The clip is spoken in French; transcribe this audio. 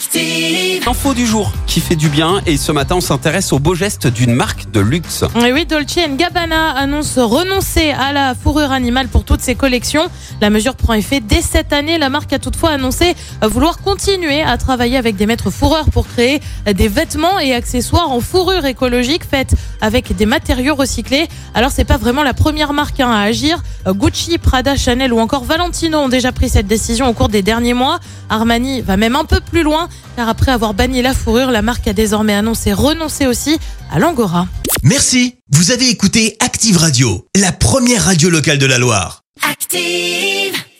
Active. Info du jour qui fait du bien et ce matin on s'intéresse au beau geste d'une marque de luxe. Et oui, Dolce Gabbana annonce renoncer à la fourrure animale pour toutes ses collections. La mesure prend effet dès cette année. La marque a toutefois annoncé vouloir continuer à travailler avec des maîtres fourreurs pour créer des vêtements et accessoires en fourrure écologique faite avec des matériaux recyclés. Alors c'est pas vraiment la première marque hein, à agir. Gucci, Prada, Chanel ou encore Valentino ont déjà pris cette décision au cours des derniers mois. Armani va même un peu plus loin car après avoir banni la fourrure, la marque a désormais annoncé renoncer aussi à l'angora. Merci. Vous avez écouté Active Radio, la première radio locale de la Loire. Active.